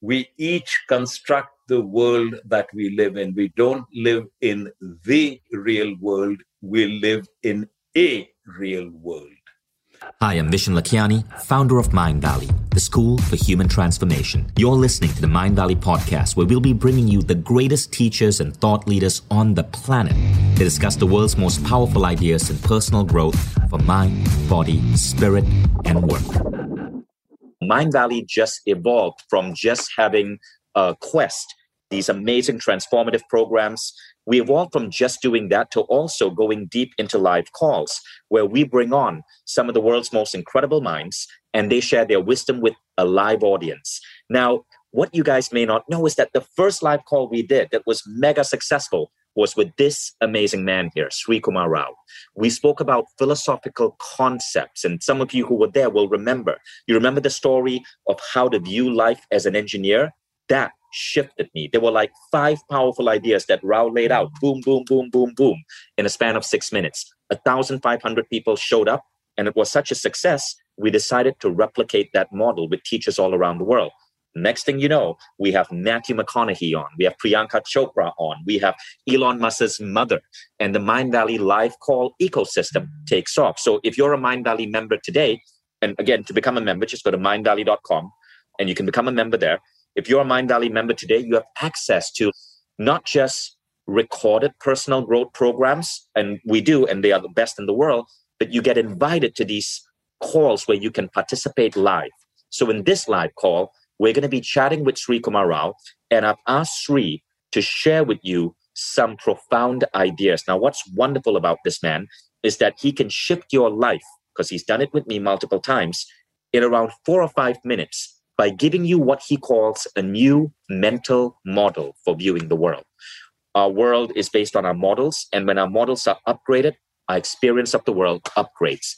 we each construct the world that we live in. We don't live in the real world, we live in a real world. Hi, I'm Vishen Lakhiani, founder of Mindvalley, the school for human transformation. You're listening to the Mindvalley podcast, where we'll be bringing you the greatest teachers and thought leaders on the planet to discuss the world's most powerful ideas in personal growth for mind, body, spirit, and work. Mindvalley just evolved from just having a quest, these amazing transformative programs we evolved from just doing that to also going deep into live calls where we bring on some of the world's most incredible minds and they share their wisdom with a live audience. Now, what you guys may not know is that the first live call we did that was mega successful was with this amazing man here, Srikumar Rao. We spoke about philosophical concepts, and some of you who were there will remember. You remember the story of how to view life as an engineer? That shifted me. There were like five powerful ideas that Rao laid out boom, boom, boom, boom, boom in a span of six minutes. 1,500 people showed up, and it was such a success. We decided to replicate that model with teachers all around the world. Next thing you know, we have Matthew McConaughey on, we have Priyanka Chopra on, we have Elon Musk's mother, and the Mindvalley live call ecosystem takes off. So if you're a Mindvalley member today, and again, to become a member, just go to mindvalley.com and you can become a member there. If you're a Mindvalley member today, you have access to not just recorded personal growth programs, and we do, and they are the best in the world, but you get invited to these calls where you can participate live. So in this live call, we're going to be chatting with Srikumar Rao, and I've asked Sri to share with you some profound ideas. Now, what's wonderful about this man is that he can shift your life, because he's done it with me multiple times, in around four or five minutes by giving you what he calls a new mental model for viewing the world. Our world is based on our models, and when our models are upgraded, our experience of the world upgrades.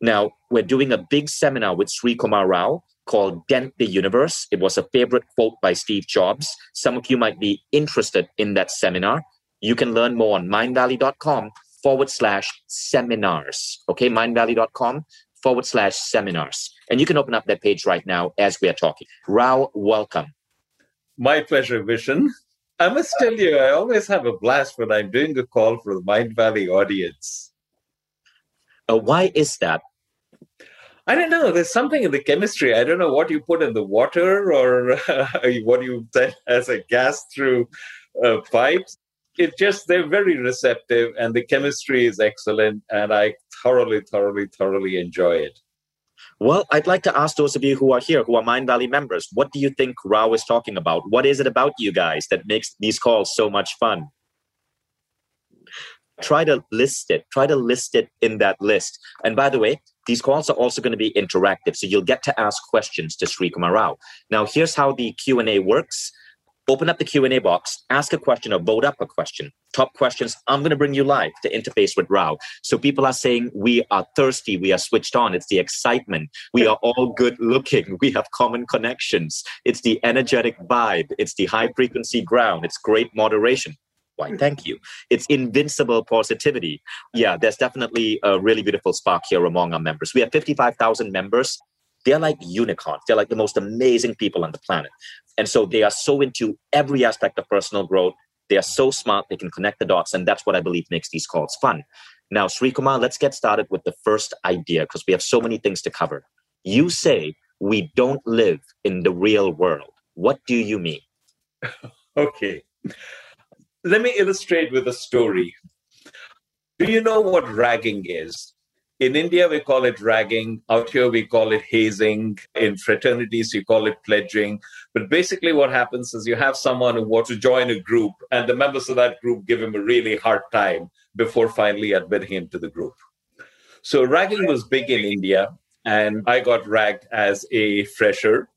Now, we're doing a big seminar with Srikumar Rao called Dent the Universe. It was a favorite quote by Steve Jobs. Some of you might be interested in that seminar. You can learn more on mindvalley.com forward slash seminars. Okay, mindvalley.com forward slash seminars. And you can open up that page right now as we are talking. Rao, welcome. My pleasure, Vishen. I must tell you, I always have a blast when I'm doing a call for the Mindvalley audience. Uh, why is that? I don't know. There's something in the chemistry. I don't know what you put in the water or uh, what you send as a gas through uh, pipes. It just, they're very receptive and the chemistry is excellent. And I thoroughly, thoroughly, thoroughly enjoy it. Well, I'd like to ask those of you who are here, who are Mindvalley members, what do you think Rao is talking about? What is it about you guys that makes these calls so much fun? Try to list it. Try to list it in that list. And by the way, these calls are also going to be interactive, so you'll get to ask questions to Srikumar Rao. Now, here's how the Q&A works open up the q&a box ask a question or vote up a question top questions i'm going to bring you live to interface with rao so people are saying we are thirsty we are switched on it's the excitement we are all good looking we have common connections it's the energetic vibe it's the high frequency ground it's great moderation why thank you it's invincible positivity yeah there's definitely a really beautiful spark here among our members we have 55000 members they're like unicorns. They're like the most amazing people on the planet. And so they are so into every aspect of personal growth. They are so smart, they can connect the dots. And that's what I believe makes these calls fun. Now, Srikumar, let's get started with the first idea because we have so many things to cover. You say we don't live in the real world. What do you mean? okay. Let me illustrate with a story. Do you know what ragging is? In India, we call it ragging. Out here, we call it hazing. In fraternities, you call it pledging. But basically, what happens is you have someone who wants to join a group, and the members of that group give him a really hard time before finally admitting him to the group. So, ragging was big in India, and I got ragged as a fresher.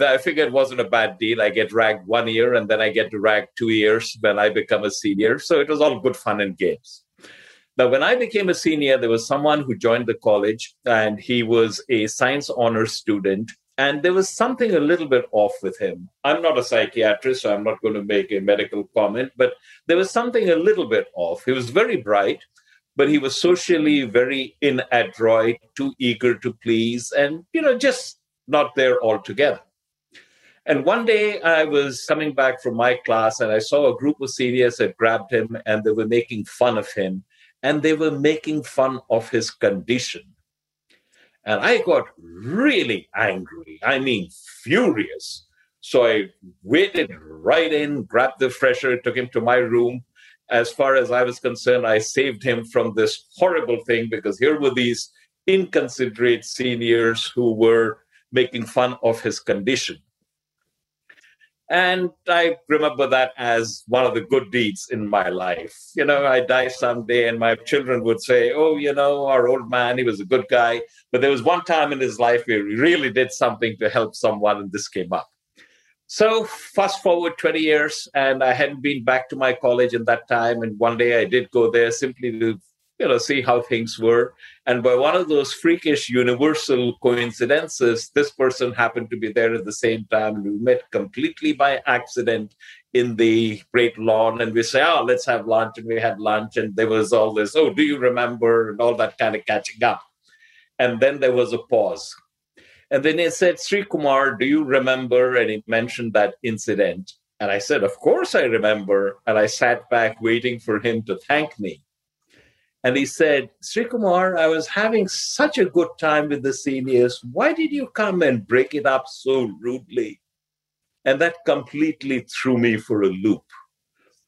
I figured it wasn't a bad deal. I get ragged one year, and then I get to rag two years when I become a senior. So, it was all good fun and games. Now, when I became a senior, there was someone who joined the college and he was a science honors student. And there was something a little bit off with him. I'm not a psychiatrist, so I'm not going to make a medical comment, but there was something a little bit off. He was very bright, but he was socially very inadroit, too eager to please, and, you know, just not there altogether. And one day I was coming back from my class and I saw a group of seniors had grabbed him and they were making fun of him and they were making fun of his condition. And I got really angry. I mean, furious. So I waded right in, grabbed the fresher, took him to my room. As far as I was concerned, I saved him from this horrible thing because here were these inconsiderate seniors who were making fun of his condition. And I remember that as one of the good deeds in my life. You know, I die someday, and my children would say, Oh, you know, our old man, he was a good guy. But there was one time in his life where he really did something to help someone, and this came up. So, fast forward 20 years, and I hadn't been back to my college in that time. And one day I did go there simply to you know, see how things were. And by one of those freakish universal coincidences, this person happened to be there at the same time. We met completely by accident in the great lawn, and we say, "Oh, let's have lunch." And we had lunch, and there was all this, "Oh, do you remember?" and all that kind of catching up. And then there was a pause. And then he said, Srikumar, do you remember? And he mentioned that incident. And I said, Of course I remember. And I sat back waiting for him to thank me. And he said, Srikumar, I was having such a good time with the seniors. Why did you come and break it up so rudely? And that completely threw me for a loop.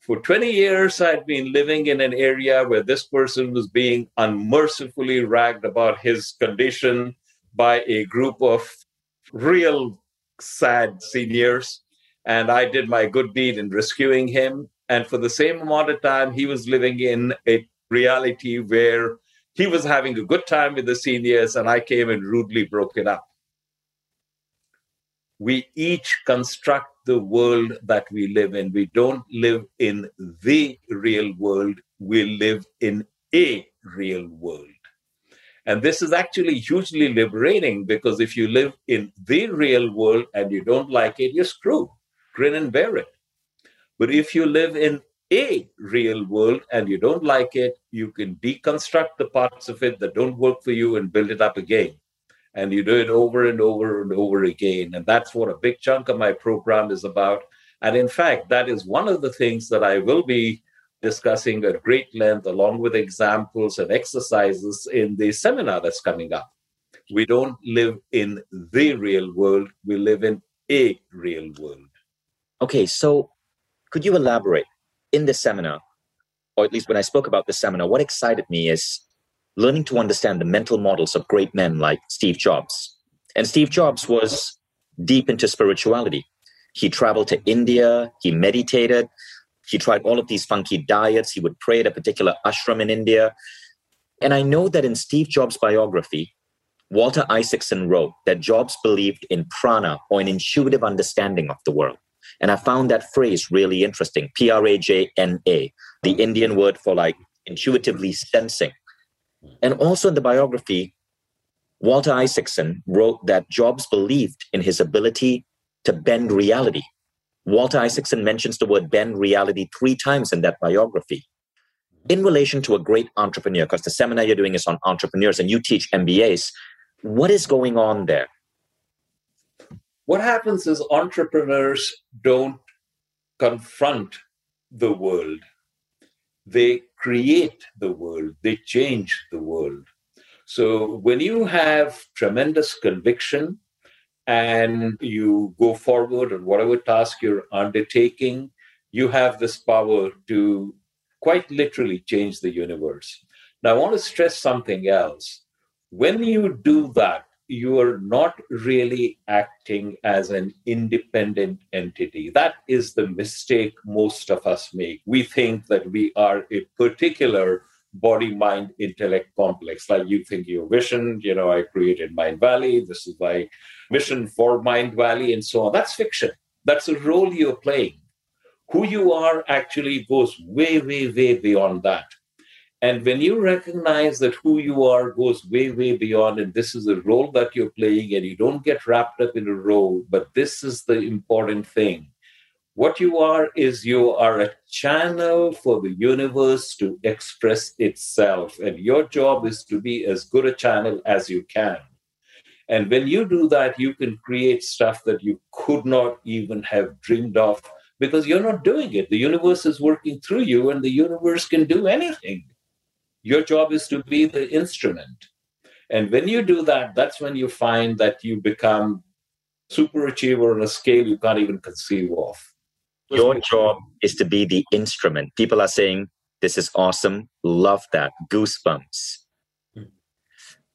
For 20 years, I'd been living in an area where this person was being unmercifully ragged about his condition by a group of real sad seniors. And I did my good deed in rescuing him. And for the same amount of time, he was living in a reality where he was having a good time with the seniors and I came and rudely broke it up. We each construct the world that we live in. We don't live in the real world, we live in a real world. And this is actually hugely liberating because if you live in the real world and you don't like it, you're screwed. Grin and bear it. But if you live in a real world and you don't like it, you can deconstruct the parts of it that don't work for you and build it up again. And you do it over and over and over again. And that's what a big chunk of my program is about. And in fact, that is one of the things that I will be discussing at great length, along with examples and exercises in the seminar that's coming up. We don't live in the real world, we live in a real world. Okay, so could you elaborate? In the seminar, or at least when I spoke about the seminar, what excited me is learning to understand the mental models of great men like Steve Jobs. And Steve Jobs was deep into spirituality. He traveled to India, he meditated, he tried all of these funky diets, he would pray at a particular ashram in India. And I know that in Steve Jobs' biography, Walter Isaacson wrote that Jobs believed in prajna or an intuitive understanding of the world. And I found that phrase really interesting P R A J N A, the Indian word for like intuitively sensing. And also in the biography, Walter Isaacson wrote that Jobs believed in his ability to bend reality. Walter Isaacson mentions the word bend reality three times in that biography. In relation to a great entrepreneur, because the seminar you're doing is on entrepreneurs and you teach MBAs, what is going on there? What happens is entrepreneurs don't confront the world. They create the world. They change the world. So when you have tremendous conviction and you go forward on whatever task you're undertaking you have this power to quite literally change the universe. Now i want to stress something else. When you do that you are not really acting as an independent entity. That is the mistake most of us make. We think that we are a particular body mind intellect complex. Like you think your vision you know i created mind valley this is my mission for mind valley and so on. That's fiction. That's a role you're playing. Who you are actually goes way way way beyond that and when you recognize that who you are goes way, way beyond, and this is a role that you're playing, and you don't get wrapped up in a role, but this is the important thing. What you are is you are a channel for the universe to express itself, and your job is to be as good a channel as you can. And when you do that, you can create stuff that you could not even have dreamed of because you're not doing it. The universe is working through you, and the universe can do anything. Your job is to be the instrument. And when you do that, that's when you find that you become super achiever on a scale you can't even conceive of. Your job is to be the instrument. People are saying, This is awesome. Love that. Goosebumps.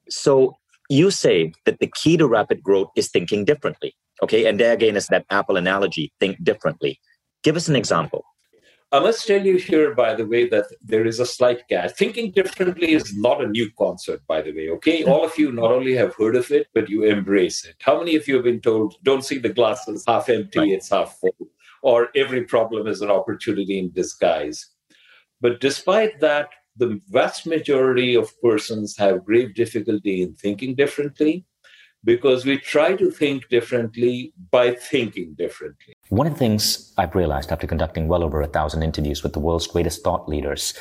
So you say that the key to rapid growth is thinking differently. Okay. And there again is that Apple analogy think differently. Give us an example. Uh, I must tell you here, by the way, that there is a slight gap. Thinking differently is not a new concept, by the way. Okay. All of you not only have heard of it, but you embrace it. How many of you have been told, don't see the glass as half empty, right. it's half full? Or every problem is an opportunity in disguise. But despite that, the vast majority of persons have grave difficulty in thinking differently because we try to think differently by thinking differently. One of the things I've realized after conducting well over a thousand interviews with the world's greatest thought leaders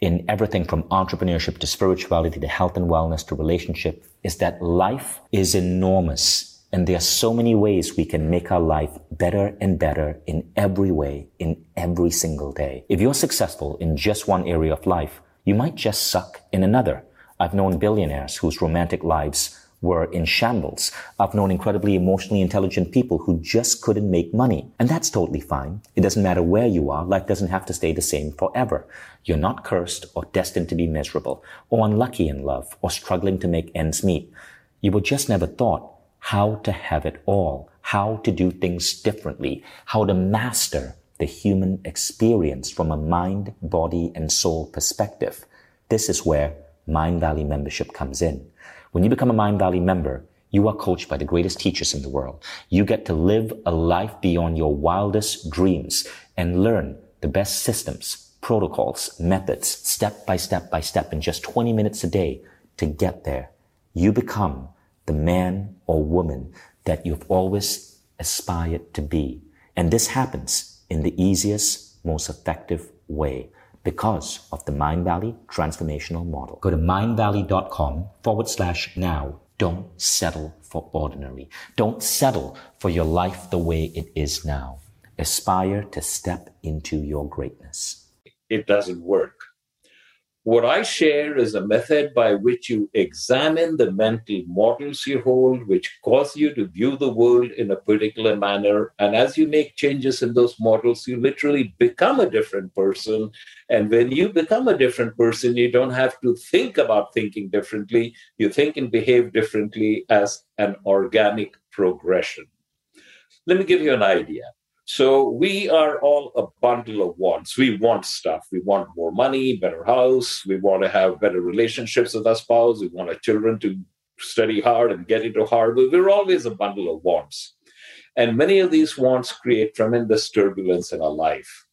in everything from entrepreneurship to spirituality to health and wellness to relationship is that life is enormous. And there are so many ways we can make our life better and better in every way, in every single day. If you're successful in just one area of life, you might just suck in another. I've known billionaires whose romantic lives were in shambles. I've known incredibly emotionally intelligent people who just couldn't make money. And that's totally fine. It doesn't matter where you are. Life doesn't have to stay the same forever. You're not cursed or destined to be miserable or unlucky in love or struggling to make ends meet. You were just never taught how to have it all, how to do things differently, how to master the human experience from a mind, body, and soul perspective. This is where Mindvalley membership comes in. When you become a Mindvalley member, you are coached by the greatest teachers in the world. You get to live a life beyond your wildest dreams and learn the best systems, protocols, methods, step by step by step in just 20 minutes a day to get there. You become the man or woman that you've always aspired to be. And this happens in the easiest, most effective way because of the Mindvalley transformational model. Go to mindvalley.com forward slash now. Don't settle for ordinary. Don't settle for your life the way it is now. Aspire to step into your greatness. It doesn't work. What I share is a method by which you examine the mental models you hold, which cause you to view the world in a particular manner. And as you make changes in those models, you literally become a different person. And when you become a different person, you don't have to think about thinking differently. You think and behave differently as an organic progression. Let me give you an idea. So we are all a bundle of wants. We want stuff. We want more money, better house. We want to have better relationships with our spouse. We want our children to study hard and get into Harvard. We're always a bundle of wants. And many of these wants create tremendous turbulence in our life.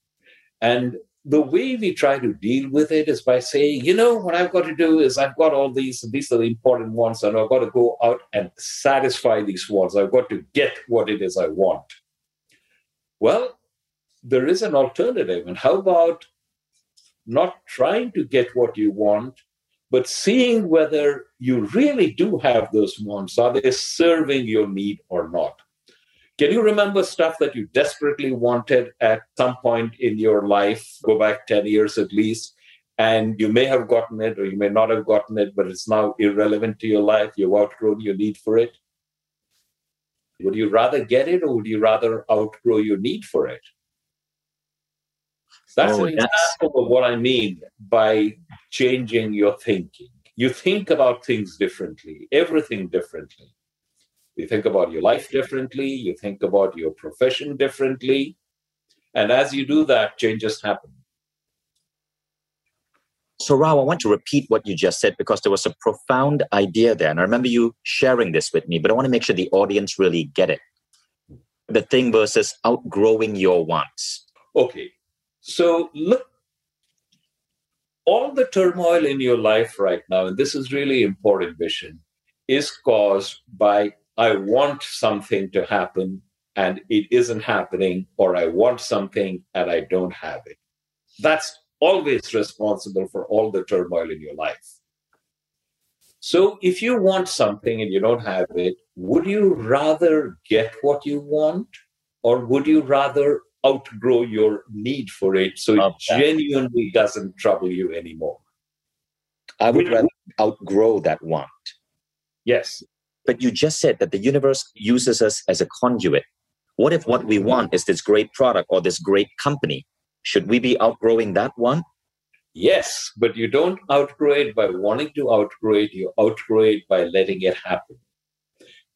And the way we try to deal with it is by saying, you know, what I've got to do is I've got all these, these are the important wants, and I've got to go out and satisfy these wants. I've got to get what it is I want. Well, there is an alternative. And how about not trying to get what you want, but seeing whether you really do have those wants? Are they serving your need or not? Can you remember stuff that you desperately wanted at some point in your life? Go back 10 years at least. And you may have gotten it or you may not have gotten it, but it's now irrelevant to your life. You've outgrown your need for it. Would you rather get it or would you rather outgrow your need for it? That's oh, an example of what I mean by changing your thinking. You think about things differently, everything differently. You think about your life differently, you think about your profession differently. And as you do that, changes happen. So, Rao, I want to repeat what you just said because there was a profound idea there. And I remember you sharing this with me, but I want to make sure the audience really get it. The thing versus outgrowing your wants. Okay. So, look, all the turmoil in your life right now, and this is really important, Vishen, is caused by I want something to happen and it isn't happening, or I want something and I don't have it. That's always responsible for all the turmoil in your life. So if you want something and you don't have it, would you rather get what you want or would you rather outgrow your need for it so it genuinely doesn't trouble you anymore? I would rather outgrow that want. Yes. But you just said that the universe uses us as a conduit. What if what we want is this great product or this great company? Should we be outgrowing that one? Yes, but you don't outgrow it by wanting to outgrow it, you outgrow it by letting it happen.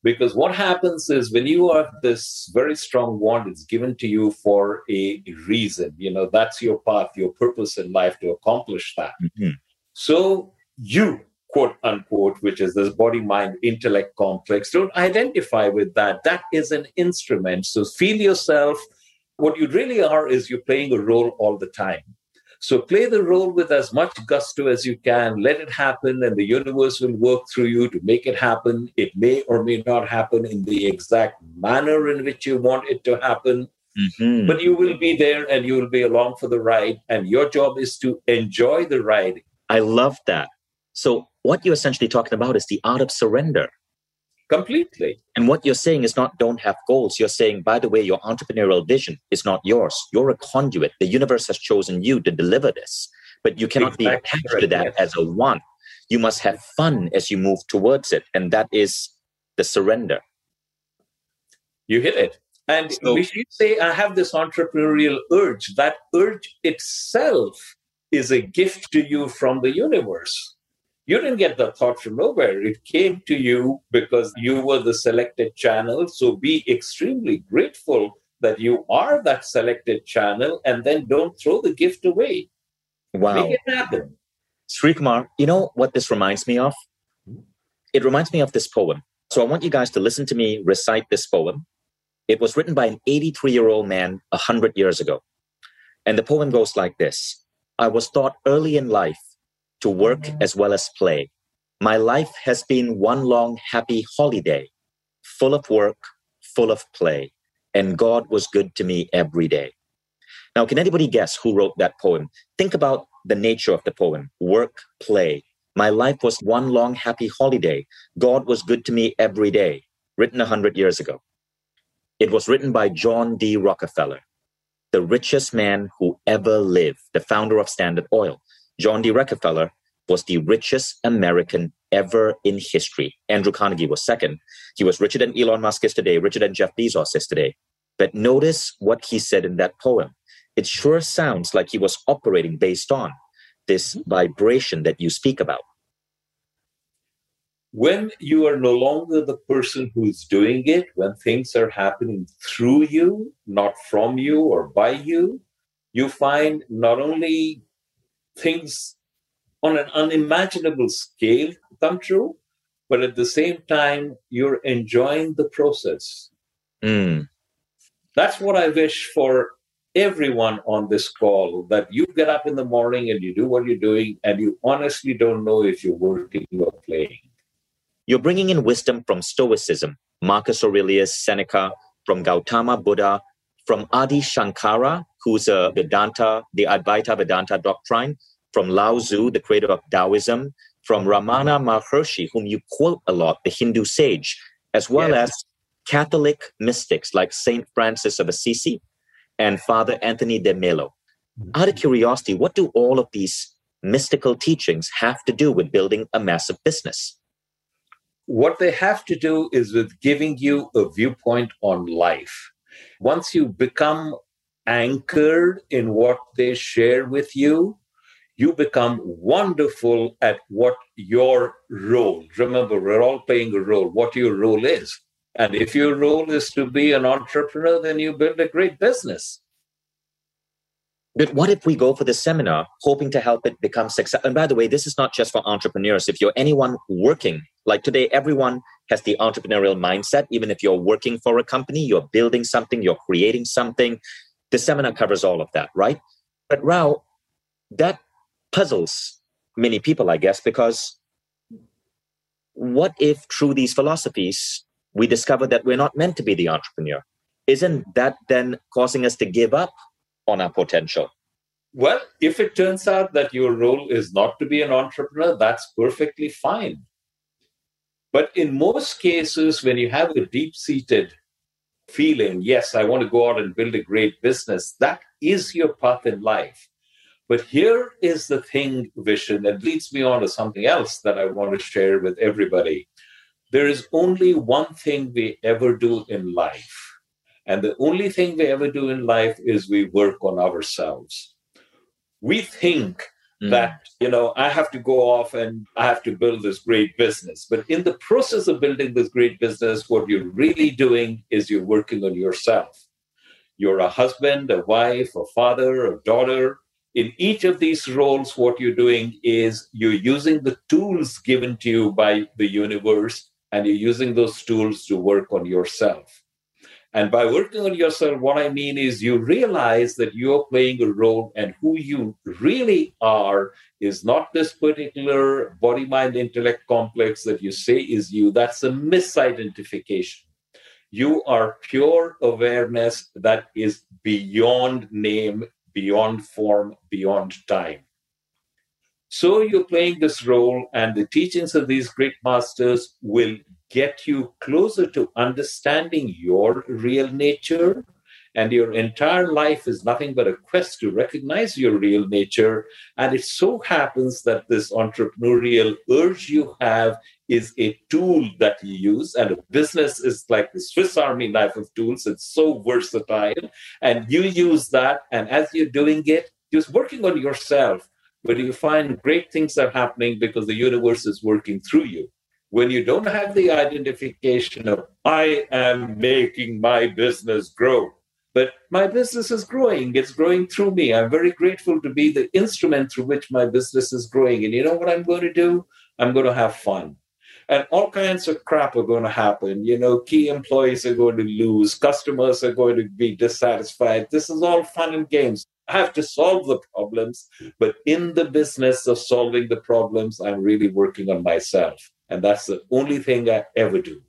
Because what happens is when you have this very strong want, it's given to you for a reason. You know, that's your path, your purpose in life to accomplish that. Mm-hmm. So you, quote unquote, which is this body mind intellect complex, don't identify with that. That is an instrument. So feel yourself. What you really are is you're playing a role all the time. So play the role with as much gusto as you can. Let it happen, and the universe will work through you to make it happen. It may or may not happen in the exact manner in which you want it to happen. Mm-hmm. But you will be there and you will be along for the ride. And your job is to enjoy the ride. I love that. So, what you're essentially talking about is the art of surrender. Completely. And what you're saying is not don't have goals. You're saying, by the way, your entrepreneurial vision is not yours. You're a conduit. The universe has chosen you to deliver this, but you cannot exactly. be attached to that as a one. You must have fun as you move towards it. And that is the surrender. You hit it. And so, if you say, I have this entrepreneurial urge, that urge itself is a gift to you from the universe. You didn't get the thought from nowhere. It came to you because you were the selected channel. So be extremely grateful that you are that selected channel and then don't throw the gift away. Wow. Make it happen. Srikumar, you know what this reminds me of? It reminds me of this poem. So I want you guys to listen to me recite this poem. It was written by an 83 year old man 100 years ago. And the poem goes like this I was taught early in life to work mm-hmm. as well as play. My life has been one long happy holiday, full of work, full of play, and God was good to me every day. Now, can anybody guess who wrote that poem? Think about the nature of the poem work, play. My life was one long happy holiday. God was good to me every day, written 100 years ago. It was written by John D. Rockefeller, the richest man who ever lived, the founder of Standard Oil. John D. Rockefeller was the richest American ever in history. Andrew Carnegie was second. He was richer than Elon Musk is today, richer than Jeff Bezos is today. But notice what he said in that poem. It sure sounds like he was operating based on this mm-hmm. vibration that you speak about. When you are no longer the person who's doing it, when things are happening through you, not from you or by you, you find not only things on an unimaginable scale come true, but at the same time, you're enjoying the process. Mm. That's what I wish for everyone on this call that you get up in the morning and you do what you're doing, and you honestly don't know if you're working or playing. You're bringing in wisdom from Stoicism, Marcus Aurelius, Seneca, from Gautama Buddha, from Adi Shankara, who's a Vedanta, the Advaita Vedanta doctrine, from Lao Tzu, the creator of Taoism, from Ramana Maharshi, whom you quote a lot, the Hindu sage, as well yes. as Catholic mystics like Saint Francis of Assisi and Father Anthony de Mello. Mm-hmm. Out of curiosity, what do all of these mystical teachings have to do with building a massive business? What they have to do is with giving you a viewpoint on life once you become anchored in what they share with you, you become wonderful at what your role. Remember, we're all playing a role, what your role is. And if your role is to be an entrepreneur, then you build a great business. But what if we go for the seminar hoping to help it become successful? And by the way, this is not just for entrepreneurs. If you're anyone working, like today, everyone has the entrepreneurial mindset. Even if you're working for a company, you're building something, you're creating something. The seminar covers all of that, right? But Rao, that puzzles many people, I guess, because what if through these philosophies we discover that we're not meant to be the entrepreneur? Isn't that then causing us to give up on our potential? Well, if it turns out that your role is not to be an entrepreneur, that's perfectly fine. But in most cases, when you have a deep seated feeling, yes, I want to go out and build a great business, that is your path in life. But here is the thing, Vishen, that leads me on to something else that I want to share with everybody. There is only one thing we ever do in life. And the only thing we ever do in life is we work on ourselves. We think mm. that, you know, I have to go off and I have to build this great business. But in the process of building this great business, what you're really doing is you're working on yourself. You're a husband, a wife, a father, a daughter. In each of these roles, what you're doing is you're using the tools given to you by the universe and you're using those tools to work on yourself. And by working on yourself, what I mean is you realize that you're playing a role and who you really are is not this particular body mind intellect complex that you say is you. That's a misidentification. You are pure awareness that is beyond name, beyond form, beyond time. So you're playing this role, and the teachings of these great masters will get you closer to understanding your real nature. And your entire life is nothing but a quest to recognize your real nature. And it so happens that this entrepreneurial urge you have is a tool that you use. And a business is like the Swiss Army knife of tools. It's so versatile. And you use that. And as you're doing it, you're working on yourself. But you find great things are happening because the universe is working through you when you don't have the identification of, I am making my business grow. But my business is growing. It's growing through me. I'm very grateful to be the instrument through which my business is growing. And you know what I'm going to do? I'm going to have fun. And all kinds of crap are going to happen. You know, key employees are going to lose, customers are going to be dissatisfied. This is all fun and games. I have to solve the problems, but in the business of solving the problems, I'm really working on myself. And that's the only thing I ever do.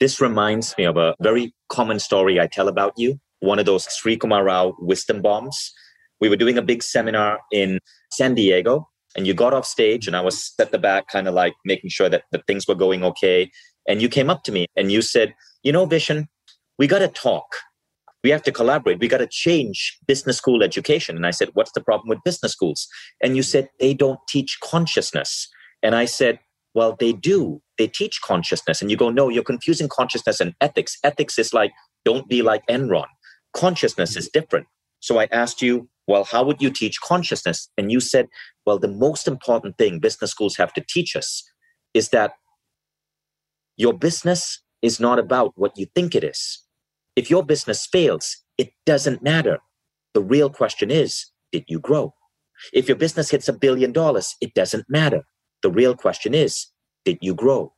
This reminds me of a very common story I tell about you. One of those Srikumar Rao wisdom bombs. We were doing a big seminar in San Diego, and you got off stage, and I was at the back, kind of like making sure that, that things were going okay. And you came up to me and you said, You know, Vishen, we got to talk. We have to collaborate. We got to change business school education. And I said, What's the problem with business schools? And you said, They don't teach consciousness. And I said, well, they do. They teach consciousness. And you go, no, you're confusing consciousness and ethics. Ethics is like, don't be like Enron. Consciousness is different. So I asked you, well, how would you teach consciousness? And you said, well, the most important thing business schools have to teach us is that your business is not about what you think it is. If your business fails, it doesn't matter. The real question is, did you grow? If your business hits a billion dollars, it doesn't matter. The real question is, did you grow?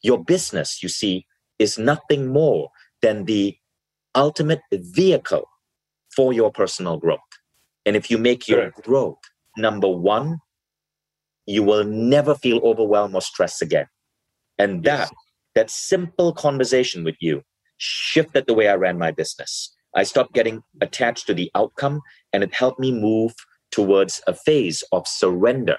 Your business, you see, is nothing more than the ultimate vehicle for your personal growth. And if you make your Correct. growth number one, you will never feel overwhelmed or stressed again. And that, yes. that simple conversation with you shifted the way I ran my business. I stopped getting attached to the outcome and it helped me move towards a phase of surrender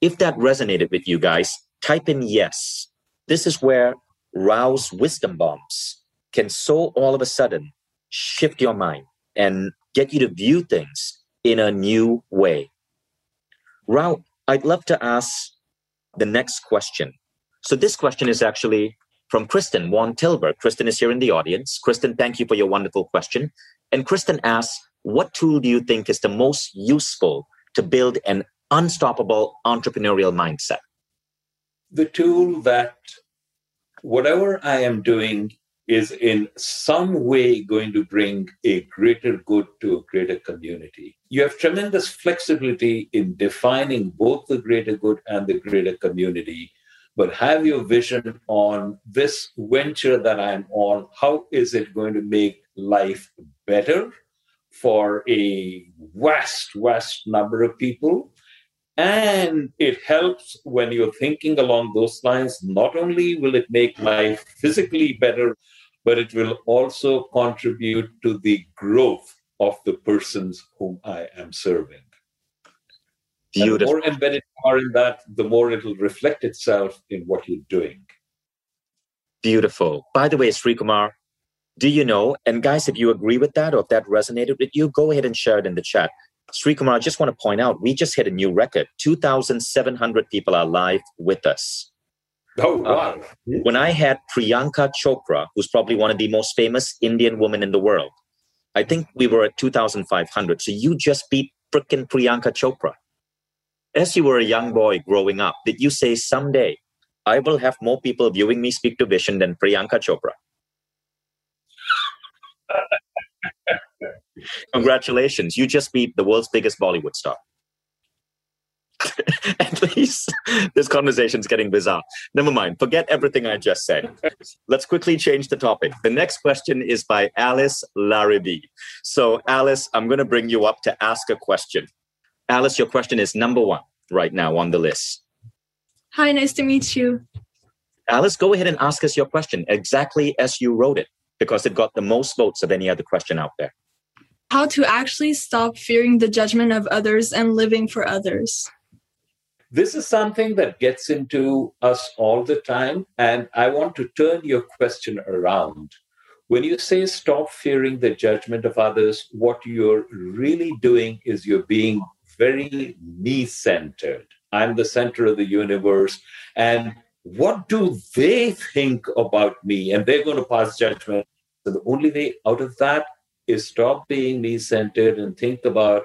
if that resonated with you guys, type in yes. This is where Rao's wisdom bombs can so all of a sudden shift your mind and get you to view things in a new way. Rao, I'd love to ask the next question. So this question is actually from Kristen van Tilburg. Kristen is here in the audience. Kristen, thank you for your wonderful question. And Kristen asks, what tool do you think is the most useful to build an unstoppable entrepreneurial mindset? The tool that whatever I am doing is in some way going to bring a greater good to a greater community. You have tremendous flexibility in defining both the greater good and the greater community, but have your vision on this venture that I'm on. How is it going to make life better for a vast, vast number of people? And it helps when you're thinking along those lines. Not only will it make life physically better, but it will also contribute to the growth of the persons whom I am serving. Beautiful. the more embedded you are in that, the more it'll reflect itself in what you're doing. Beautiful. By the way, Srikumar, do you know? And guys, if you agree with that or if that resonated with you, go ahead and share it in the chat. Srikumar, I just want to point out, we just hit a new record. 2,700 people are live with us. Oh, wow. Uh, when I had Priyanka Chopra, who's probably one of the most famous Indian women in the world, I think we were at 2,500. So you just beat frickin' Priyanka Chopra. As you were a young boy growing up, did you say someday I will have more people viewing me speak to Vishen than Priyanka Chopra? Congratulations. You just beat the world's biggest Bollywood star. At least this conversation is getting bizarre. Never mind. Forget everything I just said. Let's quickly change the topic. The next question is by Alice Laribi. So, Alice, I'm going to bring you up to ask a question. Alice, your question is number one right now on the list. Hi, nice to meet you. Alice, go ahead and ask us your question exactly as you wrote it because it got the most votes of any other question out there. How to actually stop fearing the judgment of others and living for others. This is something that gets into us all the time. And I want to turn your question around. When you say stop fearing the judgment of others, what you're really doing is you're being very me centered. I'm the center of the universe. And what do they think about me? And they're going to pass judgment. So the only way out of that is stop being me centered and think about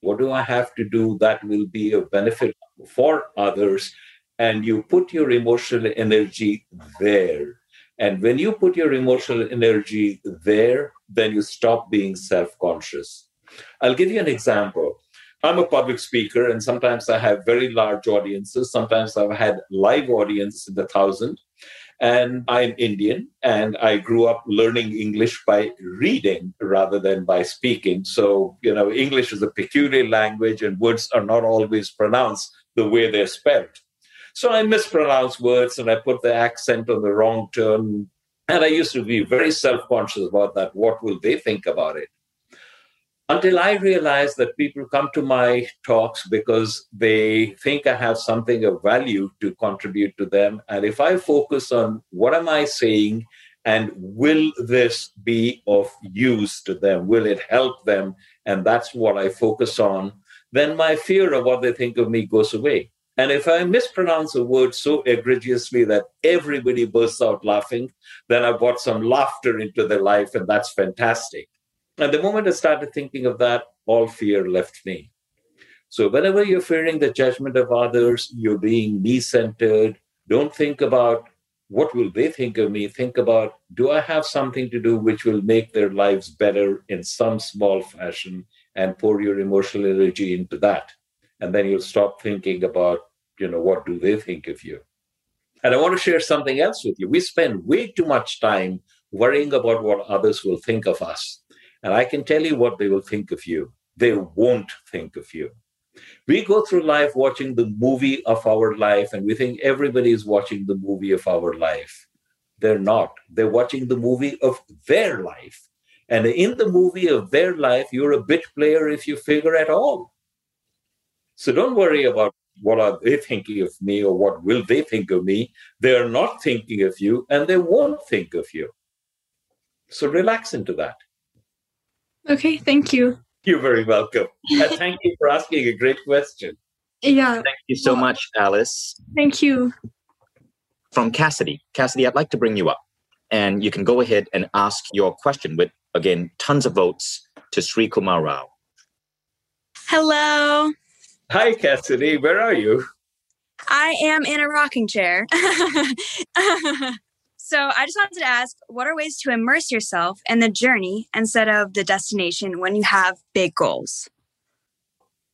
what do I have to do that will be of benefit for others? And you put your emotional energy there. And when you put your emotional energy there, then you stop being self conscious. I'll give you an example. I'm a public speaker, and sometimes I have very large audiences. Sometimes I've had live audience in the thousand. And I'm Indian, and I grew up learning English by reading rather than by speaking. So, you know, English is a peculiar language, and words are not always pronounced the way they're spelled. So I mispronounce words and I put the accent on the wrong turn. And I used to be very self conscious about that. What will they think about it? Until I realized that people come to my talks because they think I have something of value to contribute to them. And if I focus on what am I saying and will this be of use to them? Will it help them? And that's what I focus on. Then my fear of what they think of me goes away. And if I mispronounce a word so egregiously that everybody bursts out laughing, then I've brought some laughter into their life, and that's fantastic. And the moment I started thinking of that, all fear left me. So, whenever you're fearing the judgment of others, you're being me centered. Don't think about what will they think of me. Think about do I have something to do which will make their lives better in some small fashion and pour your emotional energy into that. And then you'll stop thinking about, you know, what do they think of you? And I want to share something else with you. We spend way too much time worrying about what others will think of us. And I can tell you what they will think of you. They won't think of you. We go through life watching the movie of our life, and we think everybody is watching the movie of our life. They're not. They're watching the movie of their life. And in the movie of their life, you're a bit player if you figure at all. So don't worry about what are they thinking of me or what will they think of me. They're not thinking of you and they won't think of you. So relax into that. Okay, thank you. You're very welcome. and thank you for asking a great question. Yeah. Thank you so much, Alice. Thank you. From Cassidy. Cassidy, I'd like to bring you up. And you can go ahead and ask your question with, again, tons of votes to Srikumar Rao. Hello. Hi, Cassidy. Where are you? I am in a rocking chair. So I just wanted to ask what are ways to immerse yourself in the journey instead of the destination when you have big goals?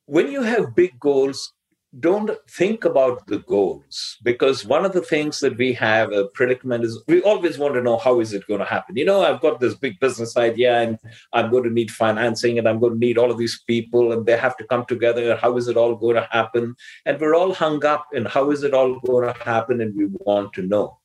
When you have big goals, don't think about the goals because one of the things that we have a predicament is we always want to know how is it going to happen? You know i've got this big business idea and i'm going to need financing and i'm going to need all of these people and they have to come together. How is it all going to happen? And we're all hung up in how is it all going to happen and we want to know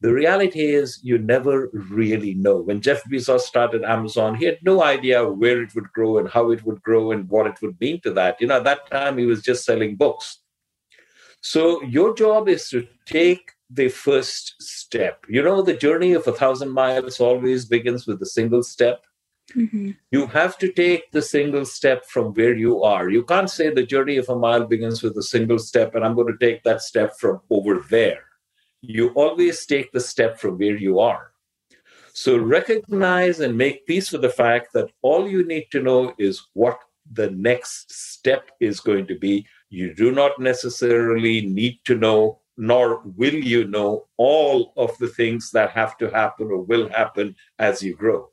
the reality is, you never really know. When Jeff Bezos started Amazon, he had no idea where it would grow and how it would grow and what it would mean to that. You know, at that time, he was just selling books. So, your job is to take the first step. You know, the journey of a thousand miles always begins with a single step. Mm-hmm. You have to take the single step from where you are. You can't say the journey of a mile begins with a single step and I'm going to take that step from over there. You always take the step from where you are. So recognize and make peace with the fact that all you need to know is what the next step is going to be. You do not necessarily need to know, nor will you know all of the things that have to happen or will happen as you grow.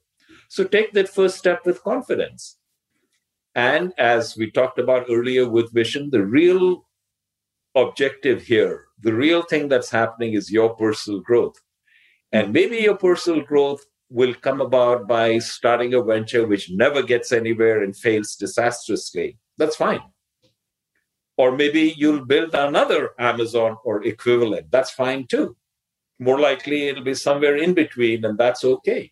So take that first step with confidence. And as we talked about earlier with Vishen, the real objective here, the real thing that's happening is your personal growth. And maybe your personal growth will come about by starting a venture which never gets anywhere and fails disastrously. That's fine. Or maybe you'll build another Amazon or equivalent. That's fine too. More likely, it'll be somewhere in between, and that's okay.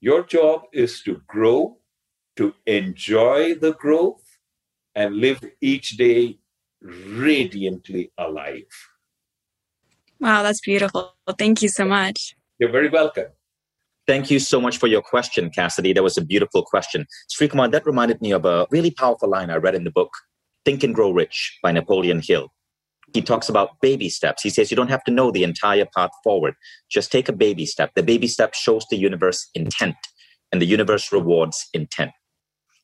Your job is to grow, to enjoy the growth, and live each day radiantly alive. Wow, that's beautiful. Thank you so much. You're very welcome. Thank you so much for your question, Cassidy. That was a beautiful question. Srikumar, that reminded me of a really powerful line I read in the book, Think and Grow Rich by Napoleon Hill. He talks about baby steps. He says you don't have to know the entire path forward. Just take a baby step. The baby step shows the universe intent, and the universe rewards intent.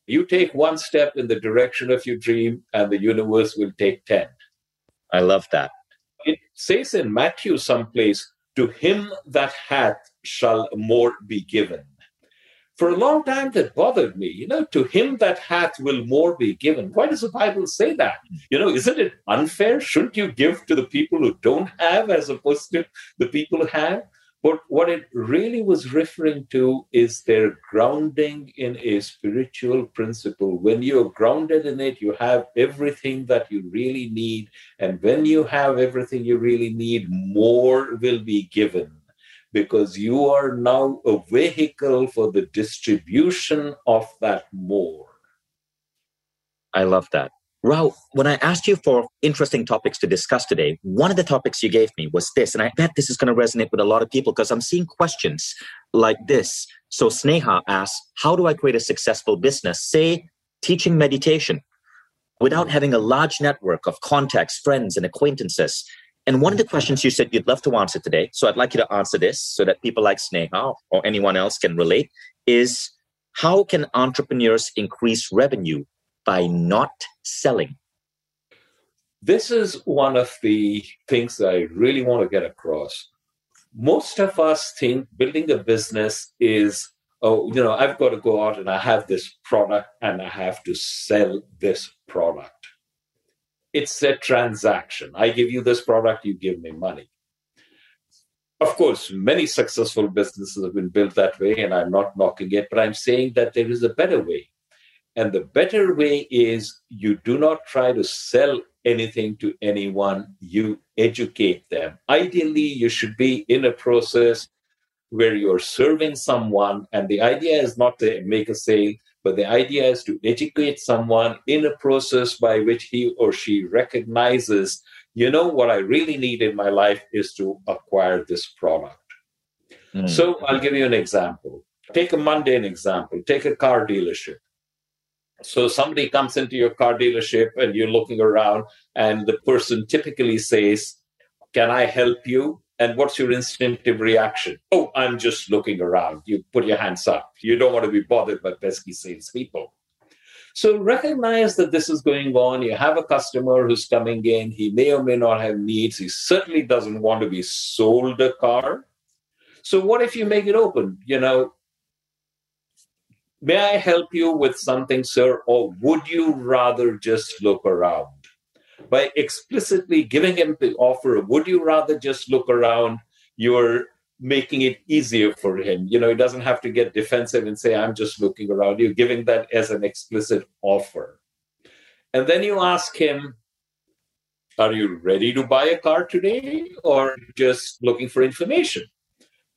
You take one step in the direction of your dream, and the universe will take 10. I love that. It says in Matthew someplace, to him that hath shall more be given. For a long time, that bothered me. You know, to him that hath will more be given. Why does the Bible say that? You know, isn't it unfair? Shouldn't you give to the people who don't have as opposed to the people who have? But what it really was referring to is their grounding in a spiritual principle. When you're grounded in it, you have everything that you really need. And when you have everything you really need, more will be given because you are now a vehicle for the distribution of that more. I love that. Rao, when I asked you for interesting topics to discuss today, one of the topics you gave me was this, and I bet this is going to resonate with a lot of people because I'm seeing questions like this. So Sneha asks, How do I create a successful business? Say, teaching meditation without having a large network of contacts, friends, and acquaintances. And one of the questions you said you'd love to answer today, so I'd like you to answer this so that people like Sneha or anyone else can relate, is how can entrepreneurs increase revenue by not selling? This is one of the things that I really want to get across. Most of us think building a business is, oh, you know, I've got to go out and I have this product and I have to sell this product. It's a transaction. I give you this product, you give me money. Of course, many successful businesses have been built that way, and I'm not knocking it, but I'm saying that there is a better way. And the better way is you do not try to sell anything to anyone, you educate them. Ideally, you should be in a process where you're serving someone, and the idea is not to make a sale, but the idea is to educate someone in a process by which he or she recognizes, you know, what I really need in my life is to acquire this product. Mm. So I'll give you an example. Take a mundane example. Take a car dealership so somebody comes into your car dealership and you're looking around, and the person typically says, Can I help you? And what's your instinctive reaction? Oh, I'm just looking around. You put your hands up. You don't want to be bothered by pesky salespeople. So recognize that this is going on. You have a customer who's coming in. He may or may not have needs. He certainly doesn't want to be sold a car. So what if you make it open? You know, May I help you with something, sir? Or would you rather just look around? By explicitly giving him the offer, would you rather just look around? You're making it easier for him. You know, he doesn't have to get defensive and say, I'm just looking around. You're giving that as an explicit offer. And then you ask him, Are you ready to buy a car today or just looking for information?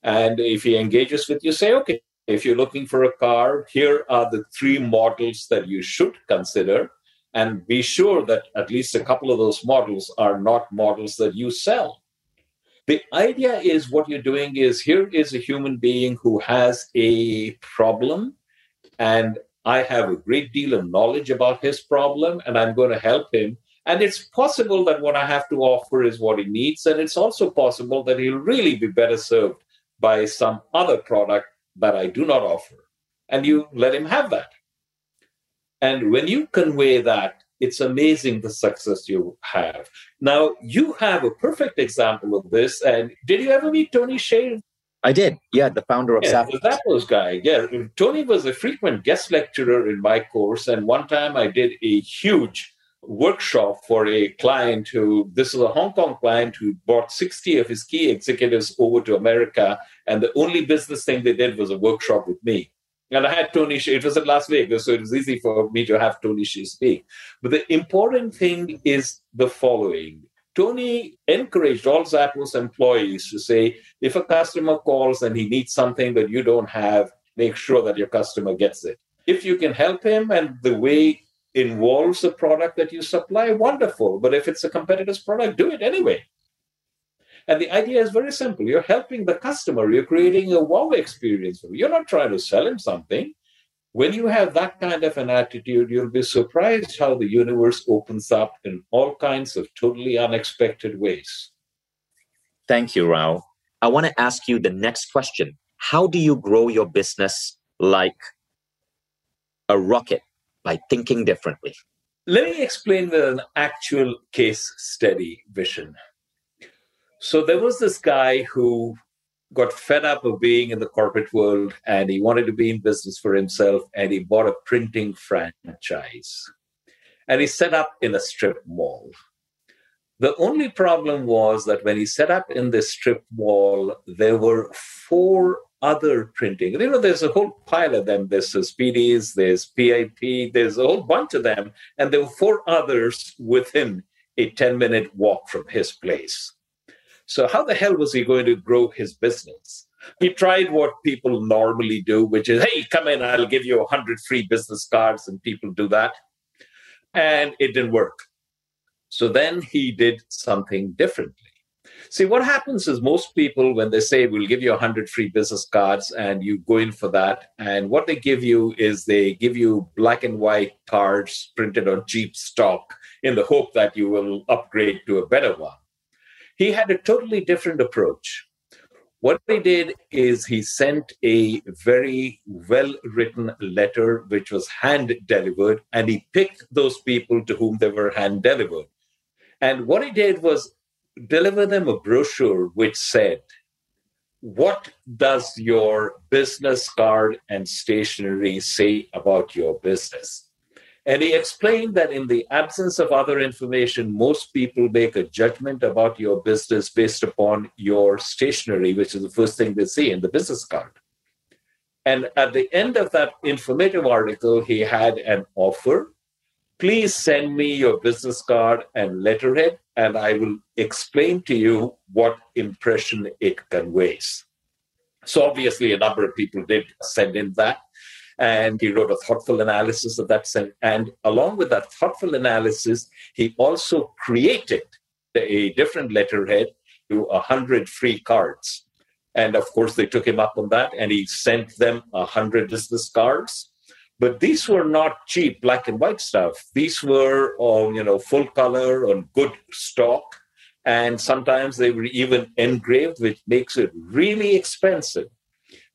And if he engages with you, say, Okay, if you're looking for a car, here are the three models that you should consider. And be sure that at least a couple of those models are not models that you sell. The idea is what you're doing is here is a human being who has a problem, and I have a great deal of knowledge about his problem, and I'm going to help him. And it's possible that what I have to offer is what he needs. And it's also possible that he'll really be better served by some other product that I do not offer. And you let him have that. And when you convey that, it's amazing the success you have. Now, you have a perfect example of this. And did you ever meet Tony Hsieh? I did. Yeah, the founder of yeah, the Zappos guy. Yeah, Tony was a frequent guest lecturer in my course. And one time I did a huge workshop for a client who, this is a Hong Kong client who brought 60 of his key executives over to America. And the only business thing they did was a workshop with me. And I had Tony it was in Las Vegas, so it was easy for me to have Tony Hsieh speak. But the important thing is the following. Tony encouraged all Zappos employees to say, if a customer calls and he needs something that you don't have, make sure that your customer gets it. If you can help him and the way involves a product that you supply, wonderful. But if it's a competitor's product, do it anyway. And the idea is very simple. You're helping the customer. You're creating a wow experience. You're not trying to sell him something. When you have that kind of an attitude, you'll be surprised how the universe opens up in all kinds of totally unexpected ways. Thank you, Rao. I want to ask you the next question. How do you grow your business like a rocket by thinking differently? Let me explain with an actual case study Vishen. So there was this guy who got fed up of being in the corporate world and he wanted to be in business for himself and he bought a printing franchise. And he set up in a strip mall. The only problem was that when he set up in this strip mall, there were four other printing. You know, there's a whole pile of them. There's Speedies, there's PIP, there's a whole bunch of them. And there were four others within a 10 minute walk from his place. So, how the hell was he going to grow his business? He tried what people normally do, which is, hey, come in, I'll give you 100 free business cards, and people do that. And it didn't work. So then he did something differently. See, what happens is most people, when they say, we'll give you 100 free business cards, and you go in for that, and what they give you is they give you black and white cards printed on cheap stock in the hope that you will upgrade to a better one. He had a totally different approach. What he did is he sent a very well written letter, which was hand delivered, and he picked those people to whom they were hand delivered. And what he did was deliver them a brochure which said, What does your business card and stationery say about your business? And he explained that in the absence of other information, most people make a judgment about your business based upon your stationery, which is the first thing they see in the business card. And at the end of that informative article, he had an offer. Please send me your business card and letterhead, and I will explain to you what impression it conveys. So, obviously, a number of people did send in that. And he wrote a thoughtful analysis of that. And along with that thoughtful analysis, he also created a different letterhead to 100 free cards. And of course, they took him up on that and he sent them 100 business cards. But these were not cheap black and white stuff. These were, um, you know, full color on good stock. And sometimes they were even engraved, which makes it really expensive.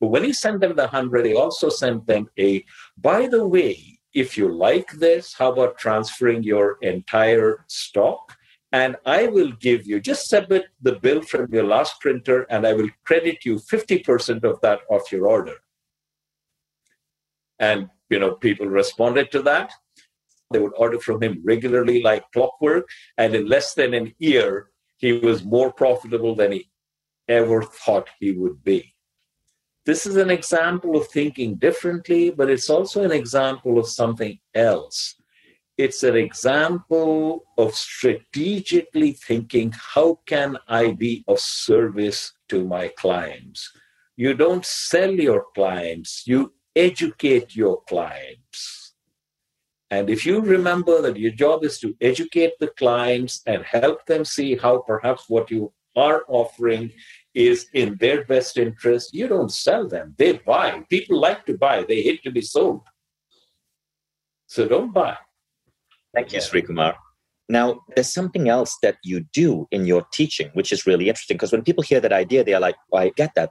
But when he sent them the 100, he also sent them a, by the way, if you like this, how about transferring your entire stock? And I will give you, just submit the bill from your last printer, and I will credit you 50% of that off your order. And, you know, people responded to that. They would order from him regularly like clockwork. And in less than an year, he was more profitable than he ever thought he would be this is an example of thinking differently, but it's also an example of something else. It's an example of strategically thinking how can I be of service to my clients? You don't sell your clients, you educate your clients. And if you remember that your job is to educate the clients and help them see how perhaps what you are offering is in their best interest, you don't sell them. They buy. People like to buy, they hate to be sold. So don't buy. Thank you, Srikumar. Now, there's something else that you do in your teaching, which is really interesting because when people hear that idea, they're like, well, I get that.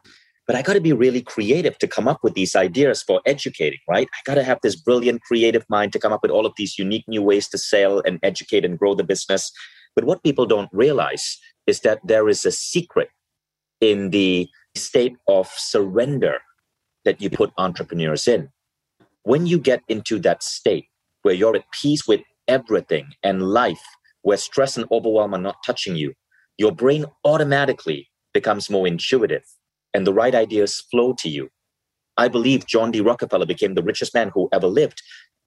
But I got to be really creative to come up with these ideas for educating, right? I got to have this brilliant creative mind to come up with all of these unique new ways to sell and educate and grow the business. But what people don't realize is that there is a secret in the state of surrender that you put entrepreneurs in. When you get into that state where you're at peace with everything and life, where stress and overwhelm are not touching you, your brain automatically becomes more intuitive and the right ideas flow to you. I believe John D. Rockefeller became the richest man who ever lived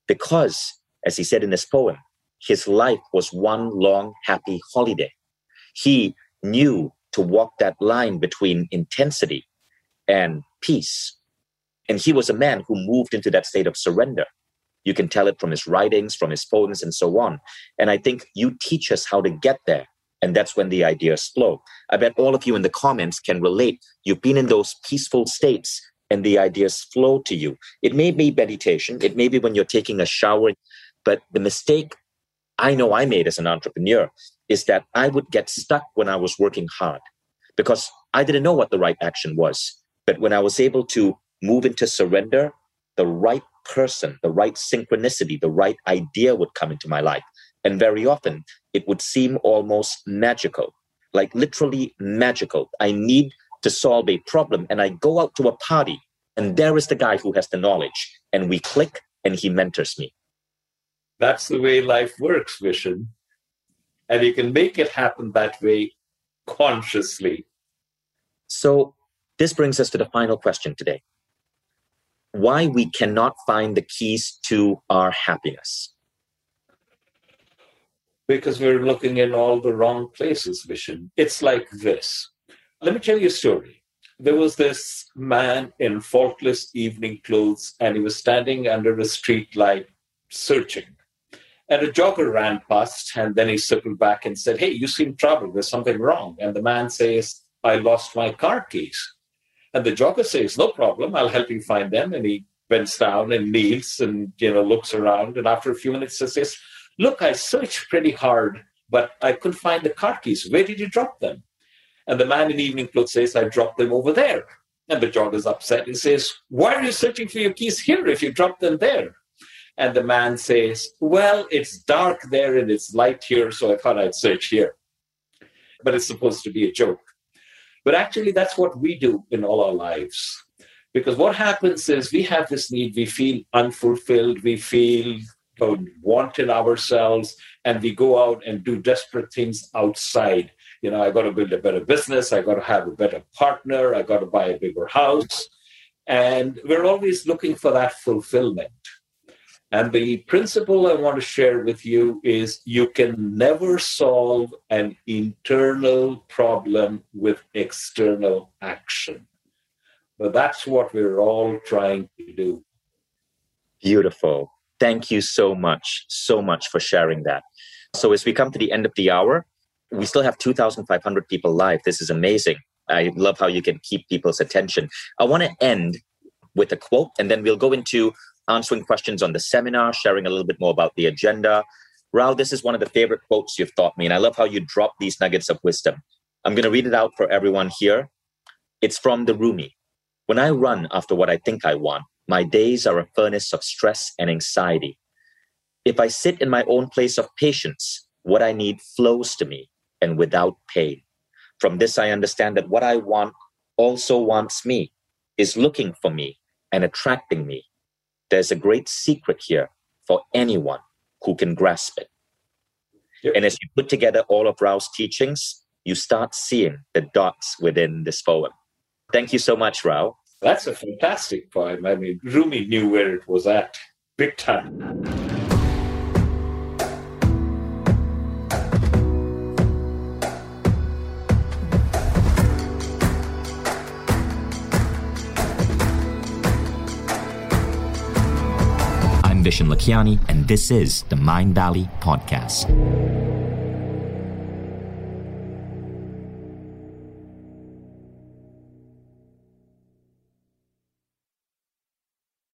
because, as he said in his poem, his life was one long happy holiday. He knew to walk that line between intensity and peace. And he was a man who moved into that state of surrender. You can tell it from his writings, from his poems, and so on. And I think you teach us how to get there. And that's when the ideas flow. I bet all of you in the comments can relate. You've been in those peaceful states and the ideas flow to you. It may be meditation, it may be when you're taking a shower, but the mistake I know I made as an entrepreneur is that I would get stuck when I was working hard because I didn't know what the right action was. But when I was able to move into surrender, the right person, the right synchronicity, the right idea would come into my life. And very often it would seem almost magical, like literally magical. I need to solve a problem and I go out to a party and there is the guy who has the knowledge and we click and he mentors me. That's the way life works, Vishen. And you can make it happen that way consciously. So this brings us to the final question today why we cannot find the keys to our happiness. Because we're looking in all the wrong places, Vishen. It's like this. Let me tell you a story. There was this man in faultless evening clothes, and he was standing under a street light searching. And a jogger ran past, and then he circled back and said, Hey, you seem troubled. There's something wrong. And the man says, I lost my car keys. And the jogger says, No problem, I'll help you find them. And he bends down and kneels and you know looks around. And after a few minutes he says, Look, I searched pretty hard, but I couldn't find the car keys. Where did you drop them? And the man in evening clothes says, I dropped them over there. And the jogger's upset. He says, Why are you searching for your keys here if you dropped them there? And the man says, Well, it's dark there and it's light here, so I thought I'd search here. But it's supposed to be a joke. But actually, that's what we do in all our lives. Because what happens is we have this need, we feel unfulfilled, we feel Mm-hmm. wanted ourselves, and we go out and do desperate things outside. You know, I got to build a better business, I got to have a better partner, I got to buy a bigger house. And we're always looking for that fulfillment. And the principle I want to share with you is you can never solve an internal problem with external action. But that's what we're all trying to do. Beautiful. Thank you so much, so much for sharing that. So, as we come to the end of the hour, we still have 2,500 people live. This is amazing. I love how you can keep people's attention. I want to end with a quote, and then we'll go into answering questions on the seminar, sharing a little bit more about the agenda. Rao, this is one of the favorite quotes you've taught me, and I love how you drop these nuggets of wisdom. I'm going to read it out for everyone here. It's from the Rumi. When I run after what I think I want, my days are a furnace of stress and anxiety. If I sit in my own place of patience, what I need flows to me and without pain. From this, I understand that what I want also wants me, is looking for me and attracting me there's a great secret here for anyone who can grasp it. Yep. And as you put together all of Rao's teachings, you start seeing the dots within this poem. Thank you so much, Rao. That's a fantastic poem. I mean, Rumi knew where it was at, big time. I'm Vishen Lakhiani, and this is the Mindvalley Podcast.